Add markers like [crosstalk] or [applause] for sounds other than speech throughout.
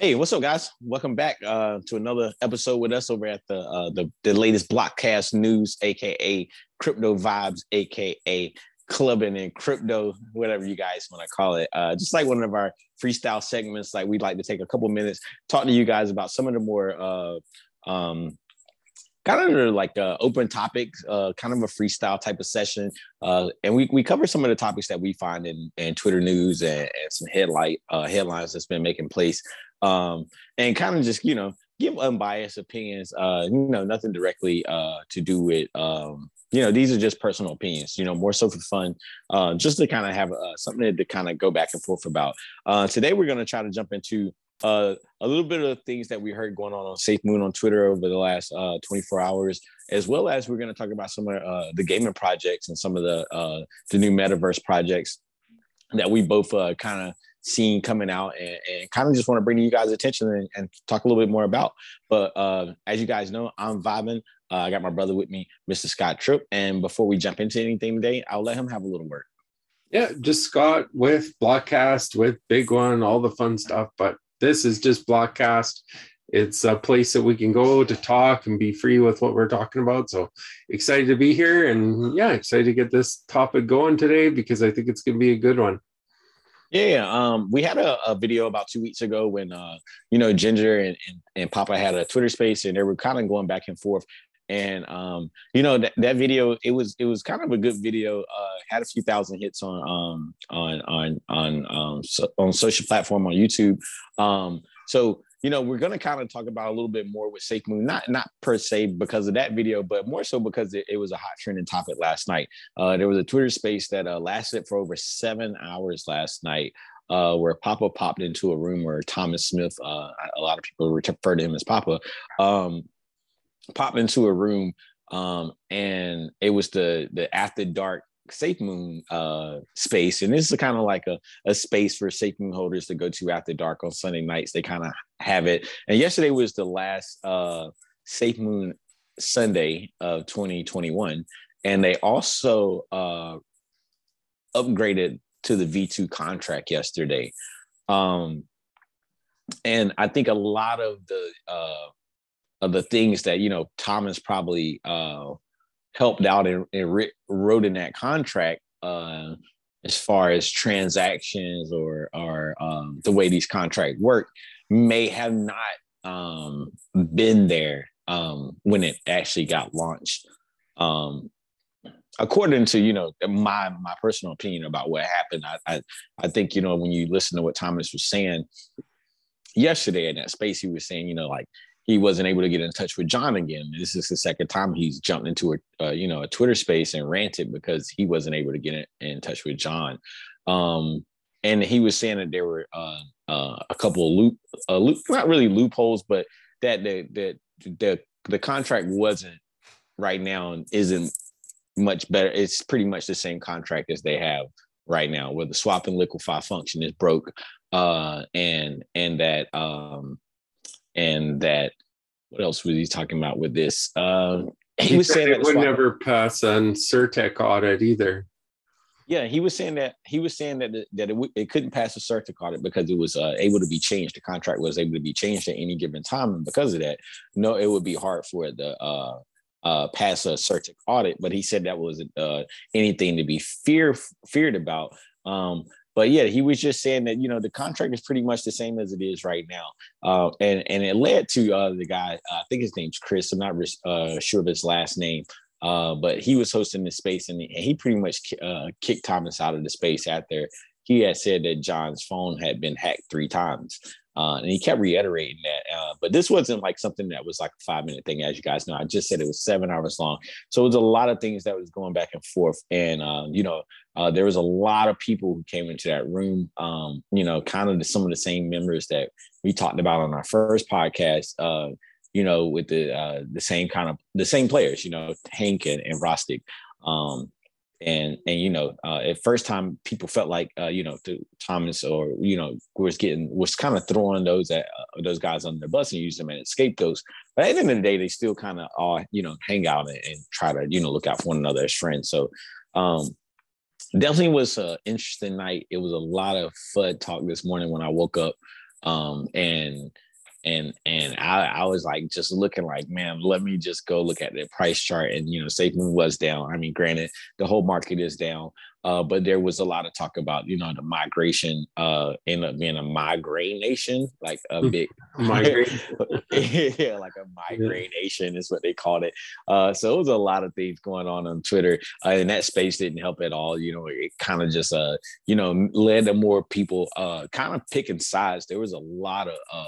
Hey, what's up, guys? Welcome back uh, to another episode with us over at the uh, the, the latest Blockcast News, aka Crypto Vibes, aka Clubbing and Crypto, whatever you guys want to call it. Uh, just like one of our freestyle segments, like we'd like to take a couple minutes, talk to you guys about some of the more uh, um, kind of like uh, open topics, uh, kind of a freestyle type of session. Uh, and we, we cover some of the topics that we find in, in Twitter news and, and some headlight uh, headlines that's been making place um, and kind of just you know give unbiased opinions. Uh, you know, nothing directly uh, to do with um, you know these are just personal opinions. You know, more so for fun, uh, just to kind of have uh, something to, kind of go back and forth about. Uh, today we're going to try to jump into uh, a little bit of things that we heard going on on Safe Moon on Twitter over the last uh, 24 hours, as well as we're going to talk about some of uh, the gaming projects and some of the uh, the new metaverse projects that we both uh, kind of seen coming out and, and kind of just want to bring to you guys attention and, and, talk a little bit more about. But uh, as you guys know, I'm Vibin. Uh, I got my brother with me, Mr. Scott Tripp. And before we jump into anything today, I'll let him have a little word. Yeah, just Scott with Blockcast, with Big One, all the fun stuff. But this is just Blockcast. It's a place that we can go to talk and be free with what we're talking about. So excited to be here and yeah, excited to get this topic going today because I think it's going to be a good one. Yeah, um, we had a, a, video about two weeks ago when uh, you know Ginger and, and, and Papa had a Twitter space and they were kind of going back and forth. And um, you know that, that video, it was it was kind of a good video. Uh, had a few thousand hits on um, on on on um, so, on social platform on YouTube. Um, so you know, we're going to kind of talk about a little bit more with Safe Moon, not not per se because of that video, but more so because it, it was a hot trending topic last night. Uh, there was a Twitter space that uh, lasted for over seven hours last night. Uh, where Papa popped into a room where Thomas Smith, uh, a lot of people refer to him as Papa, um, popped into a room um, and it was the the after dark Safe Moon uh, space, and this is kind of like a, a space for Safe Moon holders to go to after dark on Sunday nights. They kind of have it. And yesterday was the last uh, Safe Moon Sunday of 2021, and they also uh, upgraded to the V2 contract yesterday. Um, and I think a lot of the uh, of the things that you know Thomas probably uh, helped out and, and wrote in that contract uh, as far as transactions or or um, the way these contracts work may have not um, been there um, when it actually got launched. Um, according to you know my my personal opinion about what happened, I, I I think you know when you listen to what Thomas was saying yesterday in that space, he was saying you know like he wasn't able to get in touch with John again. This is the second time he's jumped into a uh, you know a Twitter space and ranted because he wasn't able to get in, in touch with John. Um, and he was saying that there were uh, uh, a couple of loop, uh, loop, not really loopholes, but that the the the the contract wasn't right now and isn't much better. It's pretty much the same contract as they have right now, where the swap and liquify function is broke, uh, and and that um, and that what else was he talking about with this? Uh, he, he was saying it would never pass on CertiK audit either. Yeah, he was saying that he was saying that that it, it couldn't pass a CertiK audit because it was uh, able to be changed. The contract was able to be changed at any given time, and because of that, no, it would be hard for the uh, uh, pass a CertiK audit. But he said that was uh, anything to be fear feared about. Um, but yeah, he was just saying that you know the contract is pretty much the same as it is right now, uh, and and it led to uh, the guy. Uh, I think his name's Chris. I'm not uh, sure of his last name, uh, but he was hosting the space, and he, pretty much uh, kicked Thomas out of the space after he had said that John's phone had been hacked three times. Uh, and he kept reiterating that. Uh, but this wasn't like something that was like a five minute thing, as you guys know. I just said it was seven hours long. So it was a lot of things that was going back and forth. And, uh, you know, uh, there was a lot of people who came into that room, um, you know, kind of the, some of the same members that we talked about on our first podcast, uh, you know, with the uh, the same kind of the same players, you know, Hank and, and Rostic. Um, and and you know uh, at first time people felt like uh, you know Thomas or you know was getting was kind of throwing those at uh, those guys on the bus and use them as scapegoats. But at the end of the day, they still kind of all you know hang out and, and, try to you know look out for one another as friends. So um, definitely was an interesting night. It was a lot of FUD talk this morning when I woke up. Um, and and and I, I was like just looking like man let me just go look at the price chart and you know SafeMoon was down. I mean granted the whole market is down uh, but there was a lot of talk about you know the migration uh end up being a migraine nation like a hmm. big [laughs] migraine. [laughs] Yeah like a [laughs] migraine nation is what they called it. Uh so it was a lot of things going on on twitter uh, and that space didn't help at all you know it kind of just uh you know led to more people uh kind of picking sides. There was a lot of uh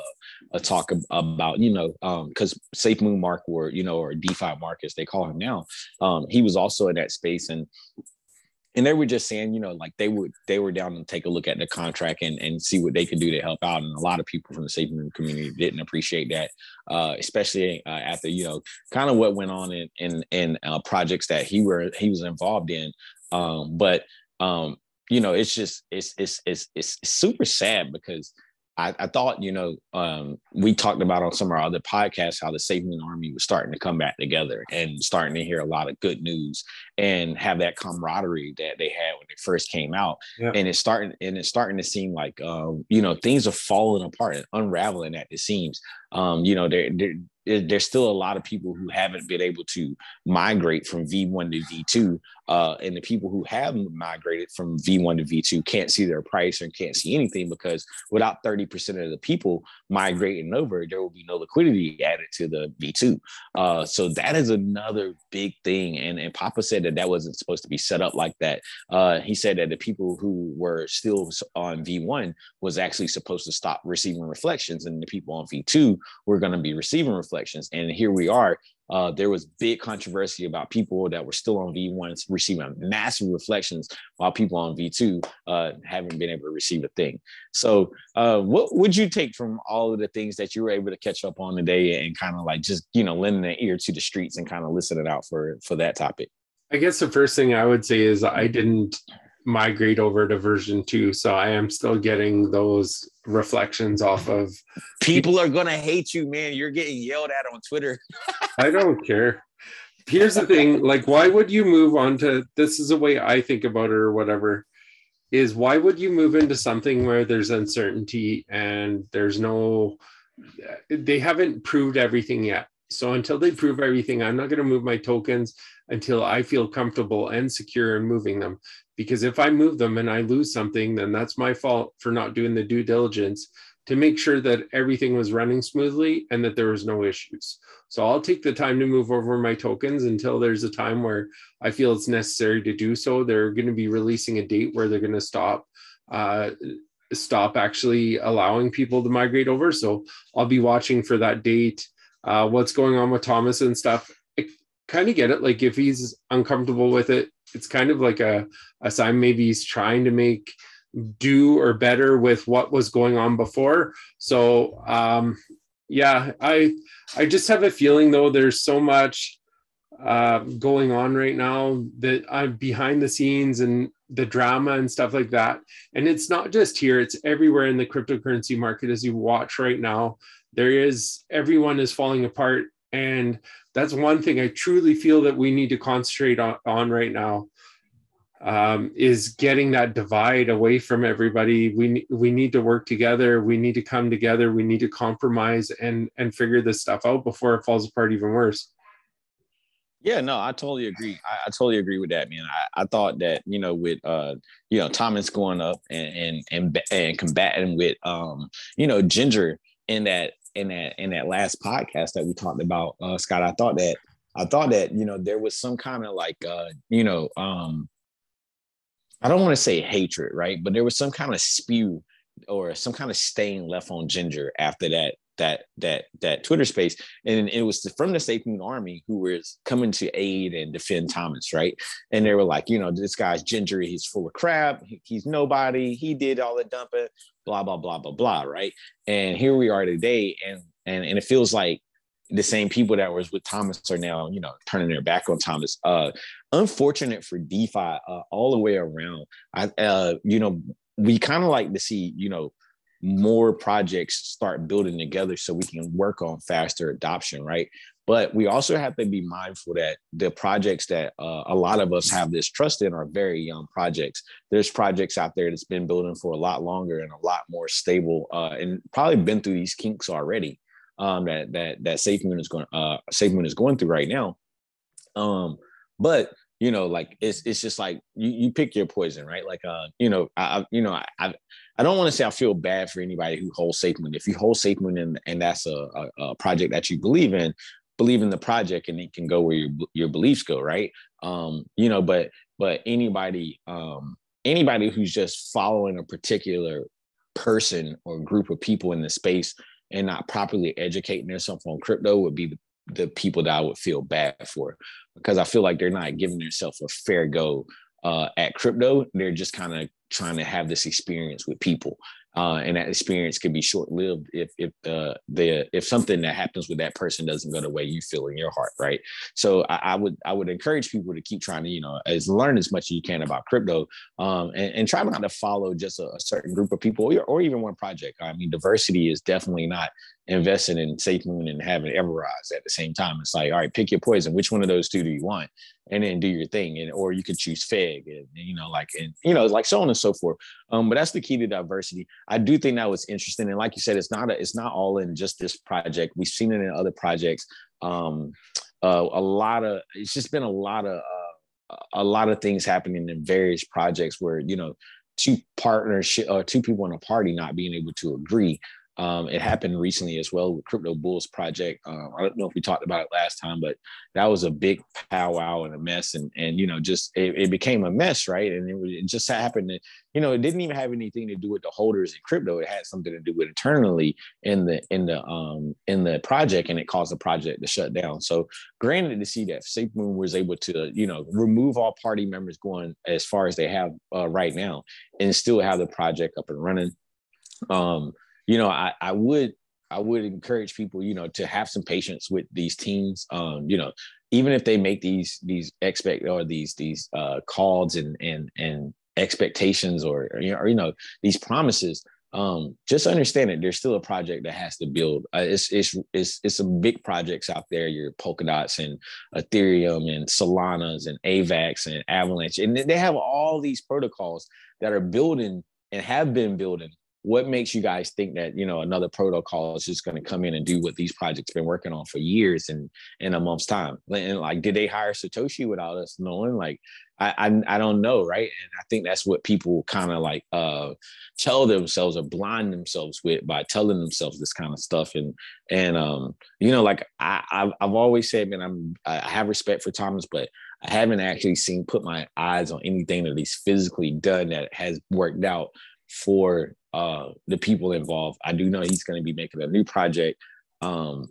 a talk about you know um because SafeMoon mark or you know or defi markets they call him now um he was also in that space and and they were just saying, you know, like they would they were down to take a look at the contract and and see what they could do to help out. And a lot of people from the SafeMoon community didn't appreciate that, uh, especially uh, after you know kind of what went on in in, in uh, projects that he were he was involved in. Um, but um, you know, it's just it's it's it's it's super sad because I, I, thought, you know, um, we talked about on some of our other podcasts how the SafeMoon Army was starting to come back together and starting to hear a lot of good news and have that camaraderie that they had when they first came out. Yeah. And it's starting and it's starting to seem like, um, you know, things are falling apart and unraveling at the seams. Um, you know, there, there's still a lot of people who haven't been able to migrate from V1 to V2 uh, and the people who have migrated from V1 to V2 can't see their price and can't see anything because without 30% of the people migrating over, there will be no liquidity added to the V2. Uh, so that is another big thing. And, and Papa said that that wasn't supposed to be set up like that. Uh, he said that the people who were still on V1 was actually supposed to stop receiving reflections, and the people on V2 were going to be receiving reflections. And here we are uh, there was big controversy about people that were still on V1 receiving massive reflections, while people on V2 uh, haven't been able to receive a thing. So, uh, what would you take from all of the things that you were able to catch up on today, and kind of like just you know lending an ear to the streets and kind of listening out for for that topic? I guess the first thing I would say is I didn't migrate over to version two. So I am still getting those reflections off of people are gonna hate you, man. You're getting yelled at on Twitter. [laughs] I don't care. Here's the thing, like, why would you move on to this is the way I think about it or whatever. Is why would you move into something where there's uncertainty and there's no they haven't proved everything yet. So until they prove everything, I'm not going to move my tokens until I feel comfortable and secure in moving them because if I move them and I lose something, then that's my fault for not doing the due diligence to make sure that everything was running smoothly and that there was no issues. So I'll take the time to move over my tokens until there's a time where I feel it's necessary to do so. They're going to be releasing a date where they're going to stop uh, stop actually allowing people to migrate over. So I'll be watching for that date. Uh, what's going on with Thomas and stuff? I kind of get it. Like if he's uncomfortable with it, it's kind of like a, a sign maybe he's trying to make do or better with what was going on before. So um, yeah, I I just have a feeling though there's so much uh, going on right now that I'm behind the scenes and the drama and stuff like that. And it's not just here; it's everywhere in the cryptocurrency market. As you watch right now, there is everyone is falling apart and that's one thing I truly feel that we need to concentrate on, on right now um, is getting that divide away from everybody. We we need to work together. We need to come together. We need to compromise and and figure this stuff out before it falls apart even worse. Yeah, no, I totally agree. I, I totally agree with that, man. I, I thought that you know with uh you know Thomas going up and and and, and combating with um you know Ginger in that in that in that last podcast that we talked about, uh, Scott, I thought that I thought that you know there was some kind of like uh, you know um, I don't want to say hatred, right? But there was some kind of spew or some kind of stain left on Ginger after that that that that Twitter space, and it was from the SafeMoon Army who was coming to aid and defend Thomas, right? And they were like, you know, this guy's Ginger, he's full of crap, he's nobody, he did all the dumping, blah blah blah blah blah, right? And here we are today, and and and it feels like the same people that was with Thomas are now, you know, turning their back on Thomas. Uh, unfortunate for DeFi uh, all the way around. I, uh, you know, we kind of like to see, you know, more projects start building together so we can work on faster adoption, right? But we also have to be mindful that the projects that uh, a lot of us have this trust in are very young projects. There's projects out there that's been building for a lot longer and a lot more stable, uh, and probably been through these kinks already. Um, that that that SafeMoon is going uh, SafeMoon is going through right now. Um, but you know, like it's it's just like you, you pick your poison, right? Like uh, you know, I you know, I I don't want to say I feel bad for anybody who holds SafeMoon. If you hold SafeMoon and and that's a, a, a project that you believe in, believe in the project and it can go where your your beliefs go, right? Um, you know, but but anybody um anybody who's just following a particular person or group of people in the space and not properly educating themselves on crypto would be the, people that I would feel bad for because I feel like they're not giving themselves a fair go uh, at crypto. They're just kind of trying to have this experience with people uh, and that experience can be short lived if if uh, the if something that happens with that person doesn't go the way you feel in your heart, right? So I, I would I would encourage people to keep trying to you know as learn as much as you can about crypto, um, and, and, try not to follow just a, a certain group of people or, or, even one project. I mean, diversity is definitely not investing in SafeMoon and having Everrise at the same time. It's like, all right, pick your poison. Which one of those two do you want? And then do your thing. And or you could choose Feg and you know, like and you know, like so on and so forth. Um, but that's the key to diversity. I do think that was interesting. And like you said, it's not a, it's not all in just this project. We've seen it in other projects. Um, uh, a lot of it's just been a lot of uh, a lot of things happening in various projects where you know two partnership or uh, two people in a party not being able to agree um, it happened recently as well with Crypto Bulls Project. Um, I don't know if we talked about it last time, but that was a big powwow and a mess, and and you know just it, it became a mess, right? And it, it, just happened that you know it didn't even have anything to do with the holders in crypto. It had something to do with internally in the in the um in the project, and it caused the project to shut down. So granted to see that SafeMoon was able to you know remove all party members going as far as they have uh, right now, and still have the project up and running. Um, you know, I, I would I would encourage people, you know, to have some patience with these teams. Um, you know, even if they make these these expect or these these uh, calls and and and expectations or, or you know, these promises, um, just understand that there's still a project that has to build. Uh, it's it's it's it's some big projects out there. Your Polkadots and Ethereum and Solanas and AVAX and Avalanche, and they have all these protocols that are building and have been building what makes you guys think that you know another protocol is just going to come in and do what these projects been working on for years and in a month's time? And like did they hire satoshi without us knowing? Like i i, I don't know right? And i think that's what people kind of like uh tell themselves or blind themselves with by telling themselves this kind of stuff. And and um you know like i i've, I've always said man i'm i have respect for thomas but I haven't actually seen put my eyes on anything that he's physically done that has worked out for uh, the people involved. I do know he's going to be making a new project. Um,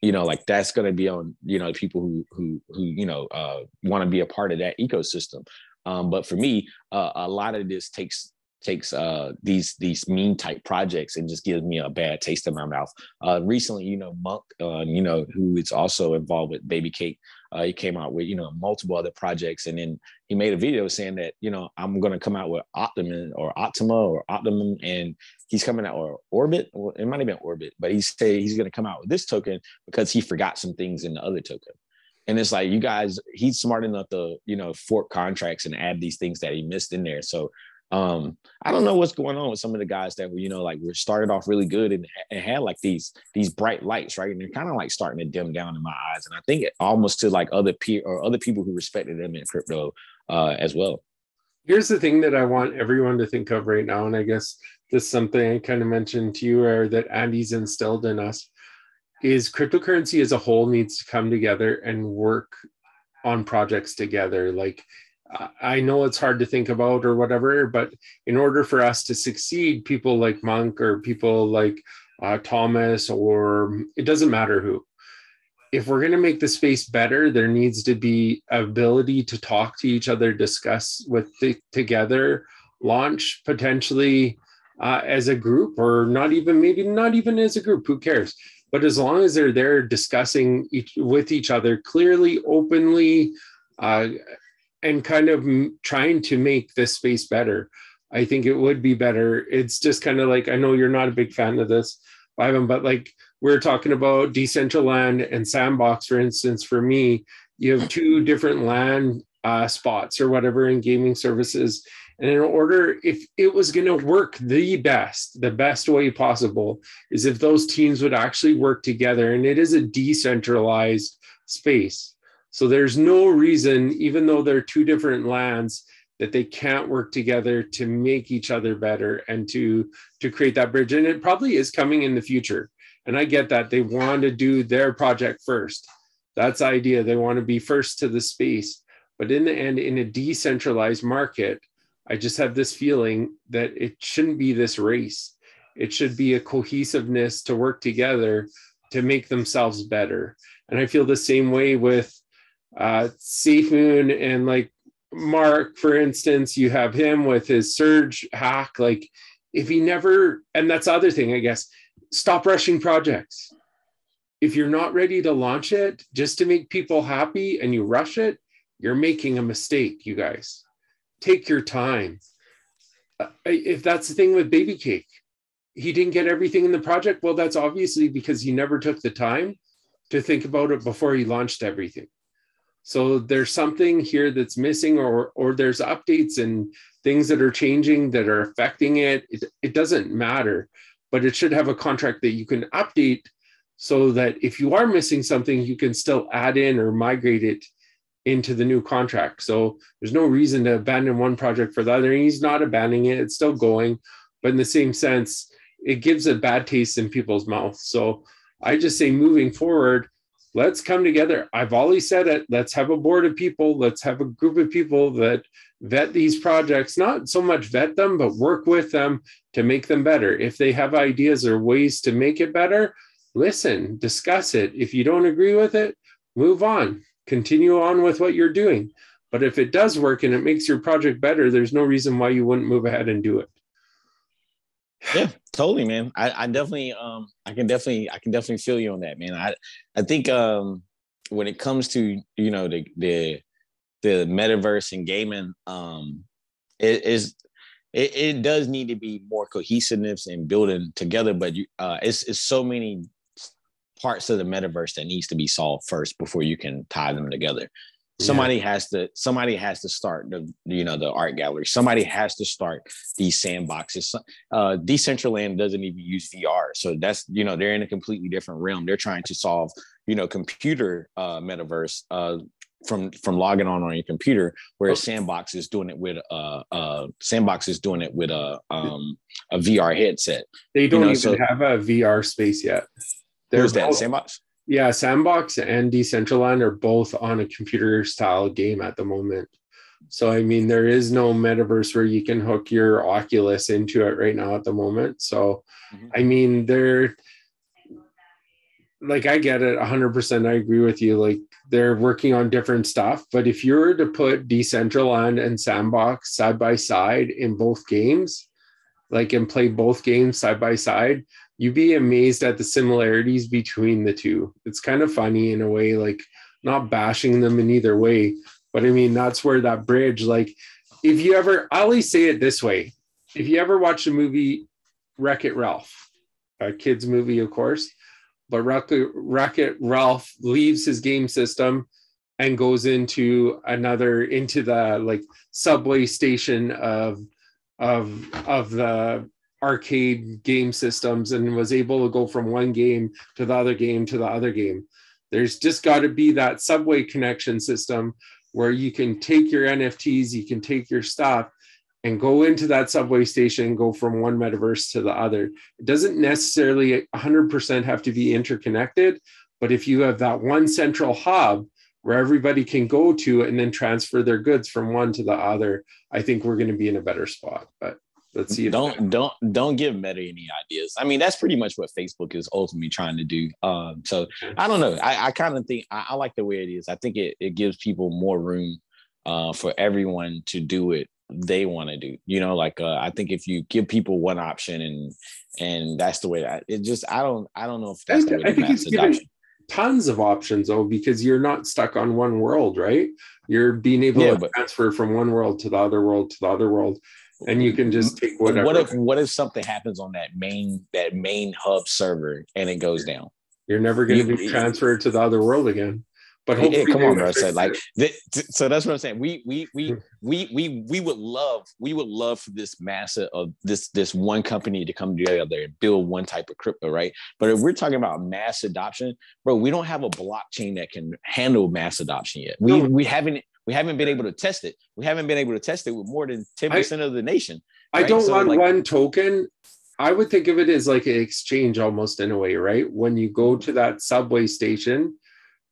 you know, like that's going to be on you know people who who who you know uh, want to be a part of that ecosystem. Um, but for me, uh, a lot of this takes takes uh, these these mean type projects and just gives me a bad taste in my mouth. Uh, recently, you know, Monk, uh, you know, who is also involved with Baby Cake, uh, he came out with you know multiple other projects, and then he made a video saying that you know I'm going to come out with Optimum or Optima or Optimum, and he's coming out or Orbit, or it might have been Orbit, but he said he's going to come out with this token because he forgot some things in the other token. And it's like you guys, he's smart enough to you know fork contracts and add these things that he missed in there. So um i don't know what's going on with some of the guys that were you know like were started off really good and, and had like these these bright lights right? And they're kind of like starting to dim down in my eyes and i think it almost to like other peer or other people who respected them in crypto uh as well. Here's the thing that i want everyone to think of right now and i guess this is something i kind of mentioned to you or that andy's instilled in us is cryptocurrency as a whole needs to come together and work on projects together. Like I know it's hard to think about or whatever, but in order for us to succeed, people like Monk or people like uh, Thomas, or it doesn't matter who, if we're going to make the space better, there needs to be ability to talk to each other, discuss with the, together, launch potentially uh, as a group, or not even maybe not even as a group. Who cares? But as long as they're there discussing each, with each other clearly, openly, uh, and kind of trying to make this space better. I think it would be better. It's just kind of like I know you're not a big fan of this, Ivan, but like we're talking about Decentraland and Sandbox, for instance. For me, you have two different land uh, spots or whatever in gaming services, and in order, if it was going to work the best, the best way possible, is if those teams would actually work together. And it is a decentralized space. So there's no reason, even though they're two different lands, that they can't work together to make each other better and to to create that bridge. And it probably is coming in the future. And I get that they want to do their project first. That's the idea. They want to be first to the space. But in the end, in a decentralized market, I just have this feeling that it shouldn't be this race. It should be a cohesiveness to work together to make themselves better. And I feel the same way with uh, and like Mark, for instance, you have him with his surge hack. Like, if he never, and that's the other thing, I guess, stop rushing projects. If you're not ready to launch it just to make people happy and you rush it, you're making a mistake, you guys take your time. Uh, if that's the thing with Baby Cake, he didn't get everything in the project. Well, that's obviously because he never took the time to think about it before he launched everything. So there's something here that's missing, or or there's updates and things that are changing that are affecting it. It, it doesn't matter, but it should have a contract that you can update so that if you are missing something, you can still add in or migrate it into the new contract. So there's no reason to abandon one project for the other. And he's not abandoning it, it's still going. But in the same sense, it gives a bad taste in people's mouths. So I just say moving forward, let's come together. I've always said it. Let's have a board of people. Let's have a group of people that vet these projects, not so much vet them, but work with them to make them better. If they have ideas or ways to make it better, listen, discuss it. If you don't agree with it, move on continue on with what you're doing. But if it does work and it makes your project better, there's no reason why you wouldn't move ahead and do it. Yeah, totally, man. I, I definitely, um, I can definitely, I can definitely feel you on that, man. I, I think, um, when it comes to you know the the the metaverse and gaming, um, it is it, it does need to be more cohesiveness and building together. But you, uh, it's it's so many parts of the metaverse that needs to be solved first before you can tie them together somebody yeah. has to somebody has to start the you know the art gallery. Somebody has to start these sandboxes. Uh decentraland doesn't even use vr so that's you know they're in a completely different realm. They're trying to solve you know computer uh metaverse uh from from logging on on your computer whereas okay. sandbox is doing it with uh uh sandbox is doing it with a um a vr headset. They don't you know, even so, have a vr space yet. There's that? Sandbox? Yeah, Sandbox and Decentraland are both on a computer style game at the moment. So I mean, there is no metaverse where you can hook your Oculus into it right now at the moment. So mm-hmm. I mean, they're like I get it 100%. I agree with you. Like they're working on different stuff, but if you were to put Decentraland and Sandbox side by side in both games, like and play both games side by side, you'd be amazed at the similarities between the two. It's kind of funny in a way, like not bashing them in either way, but I mean, that's where that bridge, like, if you ever, I always say it this way if you ever watch the movie Wreck It Ralph, a kid's movie, of course, but Wreck It Ralph leaves his game system and goes into another into the like subway station of of of the arcade game systems and was able to go from one game to the other game to the other game. There's just got to be that subway connection system where you can take your NFTs, you can take your stuff and go into that subway station and go from one metaverse to the other. It doesn't necessarily 100% have to be interconnected, but if you have that one central hub where everybody can go to and then transfer their goods from one to the other, I think we're going to be in a better spot. But Let's see. Don't don't don't give Meta any ideas. I mean, that's pretty much what Facebook is ultimately trying to do. Um, so I don't know. I, I kind of think I, I, like the way it is. I think it, it gives people more room uh, for everyone to do it they want to do. You know, like uh, I think if you give people one option and and that's the way that it just I don't I don't know if that's I, the way I think it's given tons of options though because you're not stuck on one world, right? You're being able yeah, to but, transfer from one world to the other world to the other world and you can just take whatever. What if what if something happens on that main that main hub server and it goes down? You're never going to be transferred to the other world again. But yeah, come on, bro. So like, so that's what I'm saying. We we we hmm. we we we would love we would love for this massive of this this one company to come together and build one type of crypto, right? But if we're talking about mass adoption, bro, we don't have a blockchain that can handle mass adoption yet. We no. we haven't we haven't been able to test it. We haven't been able to test it with more than 10% of the nation. Right? I don't so want like, one token. I would think of it as like an exchange almost in a way, right? When you go to that subway station,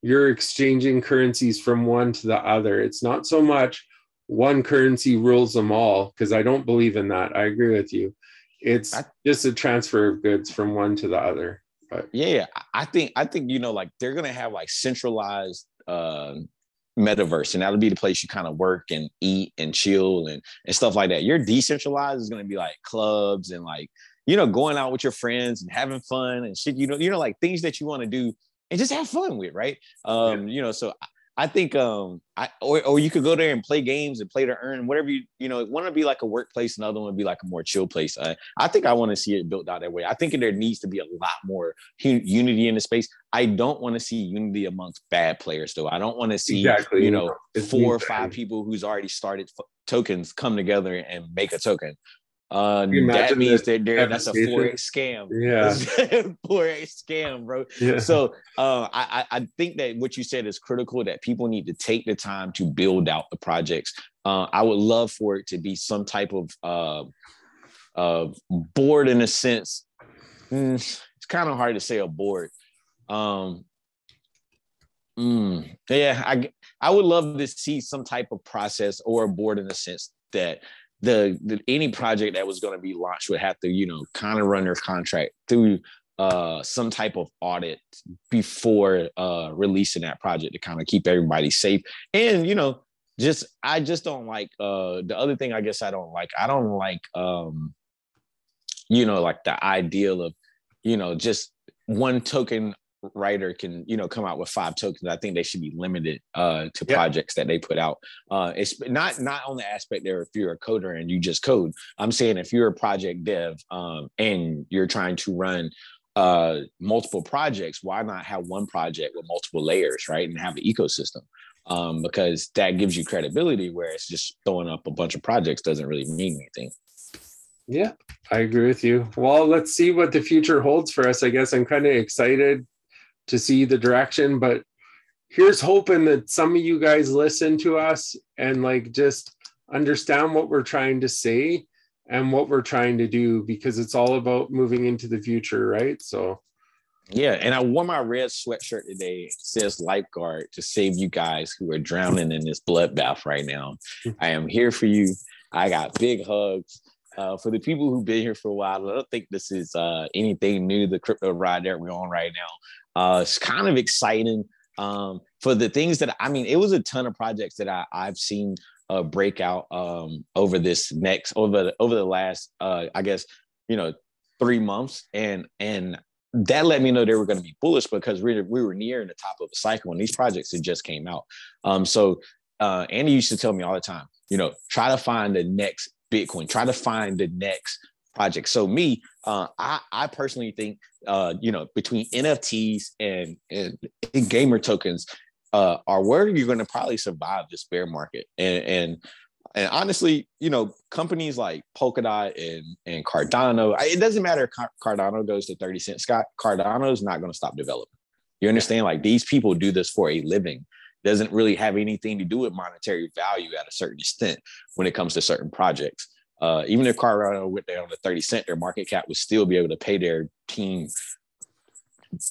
you're exchanging currencies from one to the other. It's not so much one currency rules them all, because I don't believe in that. I agree with you. It's I, just a transfer of goods from one to the other. But yeah, I think I think you know, like they're gonna have like centralized uh metaverse and that'll be the place you kind of work and eat and chill and, and stuff like that your decentralized is going to be like clubs and like you know going out with your friends and having fun and shit you know you know like things that you want to do and just have fun with, right? Um, yeah. you know, so I think um I or, or you could go there and play games and play to earn whatever you you know want to be like a workplace another one would be like a more chill place. Uh, I think I want to see it built out that way. I think there needs to be a lot more unity in the space. I don't want to see unity amongst bad players though. I don't want to see exactly. you know it's four or five people who's already started f- tokens come together and make a token uh, that means that there that's a forex scam. Yeah, [laughs] forex scam, bro. Yeah. So uh, I I think that what you said is critical. That people need to take the time to build out the projects. Uh, I would love for it to be some type of uh, uh, board in a sense. Mm, it's kind of hard to say a board. Um, mm, yeah, I I would love to see some type of process or a board in a sense that the, the any project that was going to be launched would have to you know kind of run their contract through uh some type of audit before uh releasing that project to kind of keep everybody safe. And you know just i just don't like uh the other thing i guess i don't like i don't like um you know like the ideal of you know just one token writer can you know come out with five tokens i think they should be limited uh to yeah. projects that they put out uh it's not not on the aspect there if you're a coder and you just code i'm saying if you're a project dev um and you're trying to run uh multiple projects why not have one project with multiple layers right and have an ecosystem um because that gives you credibility where it's just throwing up a bunch of projects doesn't really mean anything yeah, I agree with you. Well, let's see what the future holds for us. I guess I'm kind of excited to see the direction. But here's hoping that some of you guys listen to us and like just understand what we're trying to say and what we're trying to do because it's all about moving into the future, right? So yeah, and I wore my red sweatshirt today. It says lifeguard to save you guys who are drowning in this bloodbath right now. [laughs] I am here for you. I got big hugs. Uh, for the people who've been here for a while, I don't think this is uh, anything new. The crypto ride that we're on right now. Uh, it's kind of exciting um, for the things that I mean. It was a ton of projects that I, I've seen uh, break out um, over this next over the, over the last uh, I guess you know three months, and and that let me know they were going to be bullish because we we were near the top of the cycle and these projects had just came out. Um, so uh, Andy used to tell me all the time, you know, try to find the next Bitcoin, try to find the next project. So me, uh, I, I personally think, uh, you know, between NFTs and, and, and gamer tokens uh, are where you're going to probably survive this bear market. And, and, and honestly, you know, companies like Polkadot and, and Cardano, it doesn't matter if Cardano goes to 30 cents, Scott, Cardano is not going to stop developing. You understand? Like these people do this for a living doesn't really have anything to do with monetary value at a certain extent when it comes to certain projects. Uh, even if Cardano went down to 30 cent, their market cap would still be able to pay their team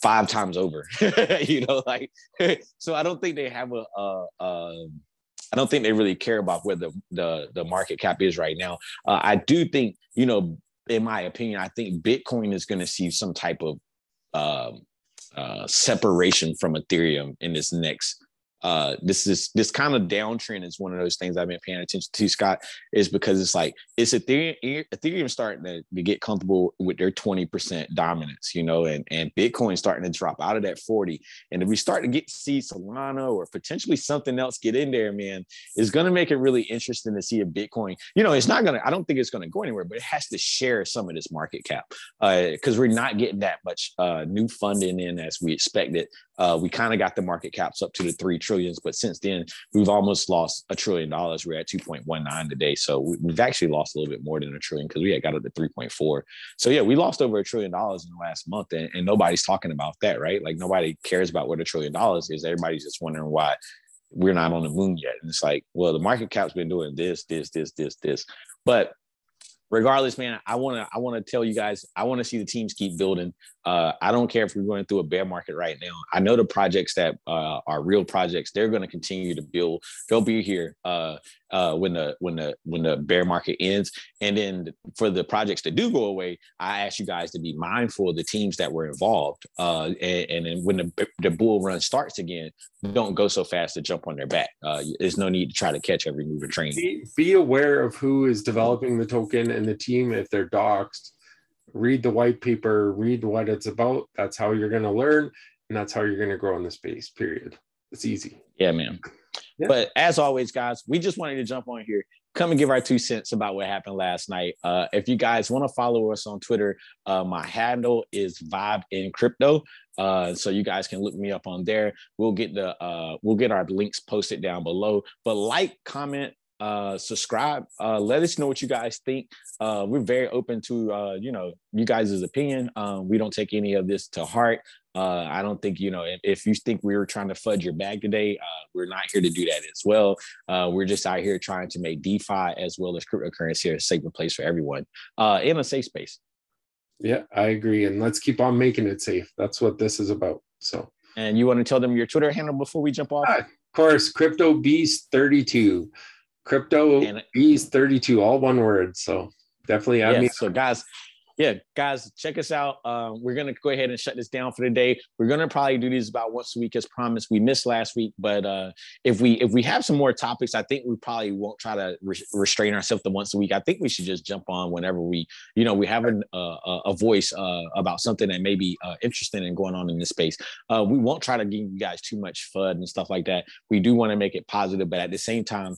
five times over. [laughs] you know, like [laughs] so I don't think they have a, a, a I don't think they really care about where the the, the market cap is right now. Uh, I do think, you know, in my opinion, I think Bitcoin is going to see some type of um, uh, separation from Ethereum in this next uh, this is this kind of downtrend is one of those things I've been paying attention to, Scott, is because it's like it's Ethereum, Ethereum starting to, to get comfortable with their 20% dominance, you know, and, and Bitcoin starting to drop out of that 40. And if we start to get to see Solana or potentially something else get in there, man, it's gonna make it really interesting to see a Bitcoin. You know, it's not gonna, I don't think it's gonna go anywhere, but it has to share some of this market cap. Uh, because we're not getting that much uh new funding in as we expected. Uh, we kind of got the market caps up to the three trillions, but since then we've almost lost a trillion dollars. We're at 2.19 today, so we've actually lost a little bit more than a trillion because we had got up to 3.4. So yeah, we lost over a trillion dollars in the last month, and, and nobody's talking about that, right? Like nobody cares about what a trillion dollars is. Everybody's just wondering why we're not on the moon yet. And it's like, well, the market cap's been doing this, this, this, this, this, but regardless, man, I want to I want to tell you guys I want to see the teams keep building. Uh, I don't care if we're going through a bear market right now. I know the projects that uh, are real projects. They're to continue to build. They'll be here uh, uh, when the when the when the bear market ends. And then for the projects that do go away, I ask you guys to be mindful of the teams that were involved. Uh, and, and then when the the bull run starts again, don't go so fast to jump on their back. Uh, there's no need to try to catch every moving train. Be, be aware of who is developing the token and the team if they're doxxed read the white paper, read what it's about. That's how you're going to learn, and that's how you're going to grow in the space. Period. It's easy. Yeah, man. But as always, guys, we just wanted to jump on here, come and give our two cents about what happened last night. Uh, if you guys want to follow us on Twitter, uh, my handle is Vibe in Crypto. Uh, so you guys can look me up on there. We'll get the uh, we'll get our links posted down below. But like, comment, uh subscribe uh let us know what you guys think uh we're very open to uh you know you guys' opinion um we don't take any of this to heart uh i don't think you know if, if you think we were trying to fudge your bag today uh we're not here to do that as well. Uh we're just out here trying to make defi as well as cryptocurrency a safer place for everyone uh in a safe space. Yeah i agree and let's keep on making it safe. That's what this is about so. And you want to tell them your twitter handle before we jump off? Uh, of course crypto beast 32 Crypto Ease 32, all one word. So definitely add yeah, me. So guys, yeah, guys, check us out. Uh, we're gonna go ahead and shut this down for the day. We're gonna probably do these about once a week as promised. We missed last week, but uh, if we if we have some more topics, I think we probably won't try to re- restrain ourselves to once a week. I think we should just jump on whenever we, you know, we have an, uh, a voice uh, about something that may be uh, interesting and going on in this space. We won't try to give you guys too much fud and stuff like that. We do want to make it positive, but at the same time,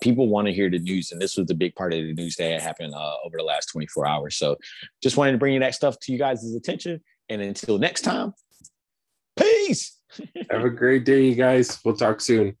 people want to hear the news, and this was a big part of the news that happened over the last 24 hours. So just wanted to bring that stuff to you guys' attention. And until next time, peace. Have a great day, you guys. We'll talk soon.